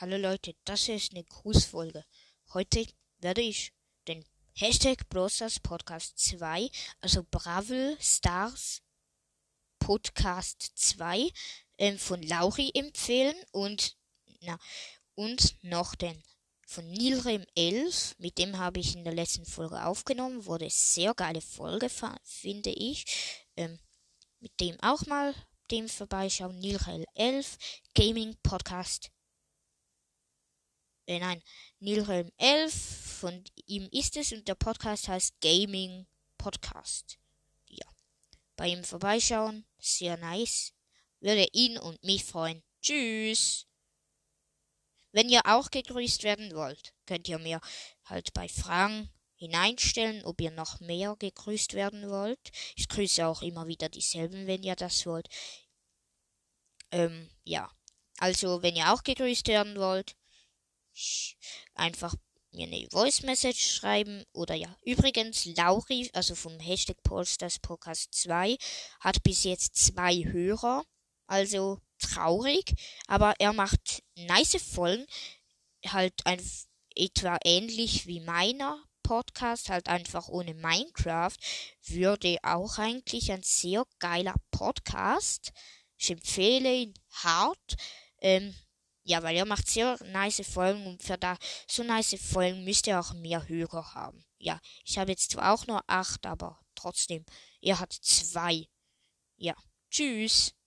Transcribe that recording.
Hallo Leute, das hier ist eine Grußfolge. Heute werde ich den Hashtag Brostars Podcast 2, also Bravel Stars Podcast 2 ähm, von Lauri empfehlen und, na, und noch den von Nilrem 11, mit dem habe ich in der letzten Folge aufgenommen, wurde sehr geile Folge, finde ich. Ähm, mit dem auch mal dem vorbeischauen. Nilrem 11 Gaming Podcast äh, nein, Nilhelm 11, von ihm ist es und der Podcast heißt Gaming Podcast. Ja, bei ihm vorbeischauen, sehr nice. Würde ihn und mich freuen. Tschüss. Wenn ihr auch gegrüßt werden wollt, könnt ihr mir halt bei Fragen hineinstellen, ob ihr noch mehr gegrüßt werden wollt. Ich grüße auch immer wieder dieselben, wenn ihr das wollt. Ähm, ja. Also, wenn ihr auch gegrüßt werden wollt, einfach mir eine Voice Message schreiben oder ja. Übrigens, Lauri, also vom Hashtag Polsters Podcast 2, hat bis jetzt zwei Hörer. Also traurig, aber er macht nice Folgen, halt ein, etwa ähnlich wie meiner Podcast, halt einfach ohne Minecraft, würde auch eigentlich ein sehr geiler Podcast. Ich empfehle ihn hart. Ähm, ja, weil er macht sehr nice Folgen und für da so nice Folgen müsst ihr auch mehr Hörer haben. Ja, ich habe jetzt zwar auch nur acht, aber trotzdem, er hat zwei. Ja, tschüss.